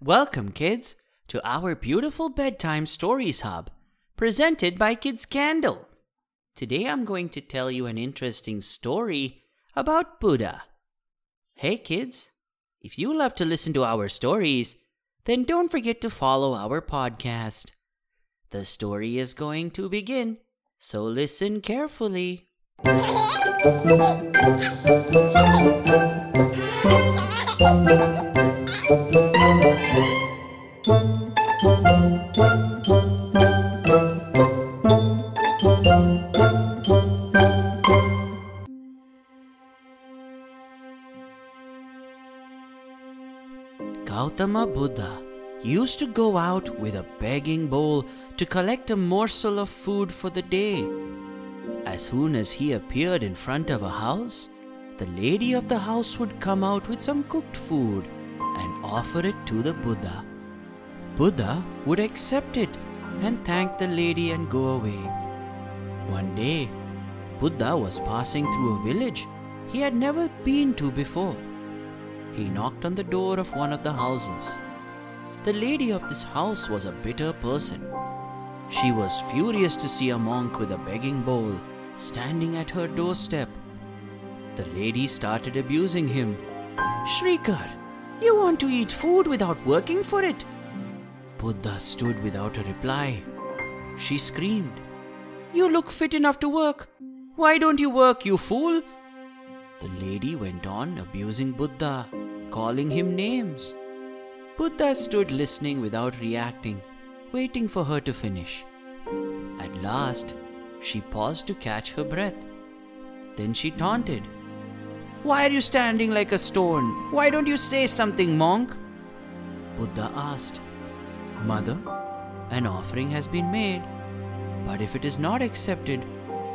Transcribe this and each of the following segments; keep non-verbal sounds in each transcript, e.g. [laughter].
Welcome, kids, to our beautiful bedtime stories hub, presented by Kids Candle. Today I'm going to tell you an interesting story about Buddha. Hey, kids, if you love to listen to our stories, then don't forget to follow our podcast. The story is going to begin, so listen carefully. [laughs] Gautama Buddha used to go out with a begging bowl to collect a morsel of food for the day. As soon as he appeared in front of a house, the lady of the house would come out with some cooked food offer it to the Buddha. Buddha would accept it and thank the lady and go away. One day, Buddha was passing through a village he had never been to before. He knocked on the door of one of the houses. The lady of this house was a bitter person. She was furious to see a monk with a begging bowl standing at her doorstep. The lady started abusing him. Shirker, you want to eat food without working for it? Buddha stood without a reply. She screamed, You look fit enough to work. Why don't you work, you fool? The lady went on abusing Buddha, calling him names. Buddha stood listening without reacting, waiting for her to finish. At last, she paused to catch her breath. Then she taunted, Why are you standing like a stone? Why don't you say something, monk? Buddha asked, Mother, an offering has been made, but if it is not accepted,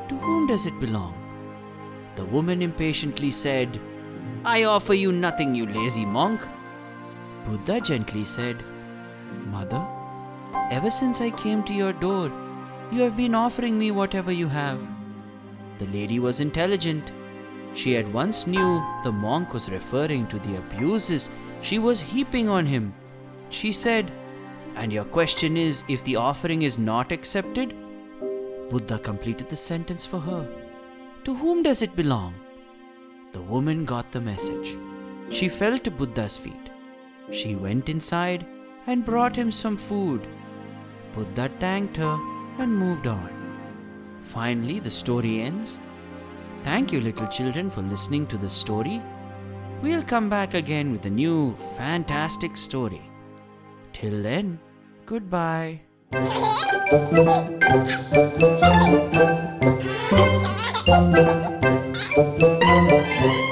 to whom does it belong? The woman impatiently said, I offer you nothing, you lazy monk. Buddha gently said, Mother, ever since I came to your door, you have been offering me whatever you have. The lady was intelligent. She at once knew the monk was referring to the abuses she was heaping on him. She said, And your question is if the offering is not accepted? Buddha completed the sentence for her. To whom does it belong? The woman got the message. She fell to Buddha's feet. She went inside and brought him some food. Buddha thanked her and moved on. Finally, the story ends. Thank you, little children, for listening to the story. We'll come back again with a new, fantastic story. Till then, goodbye. [laughs]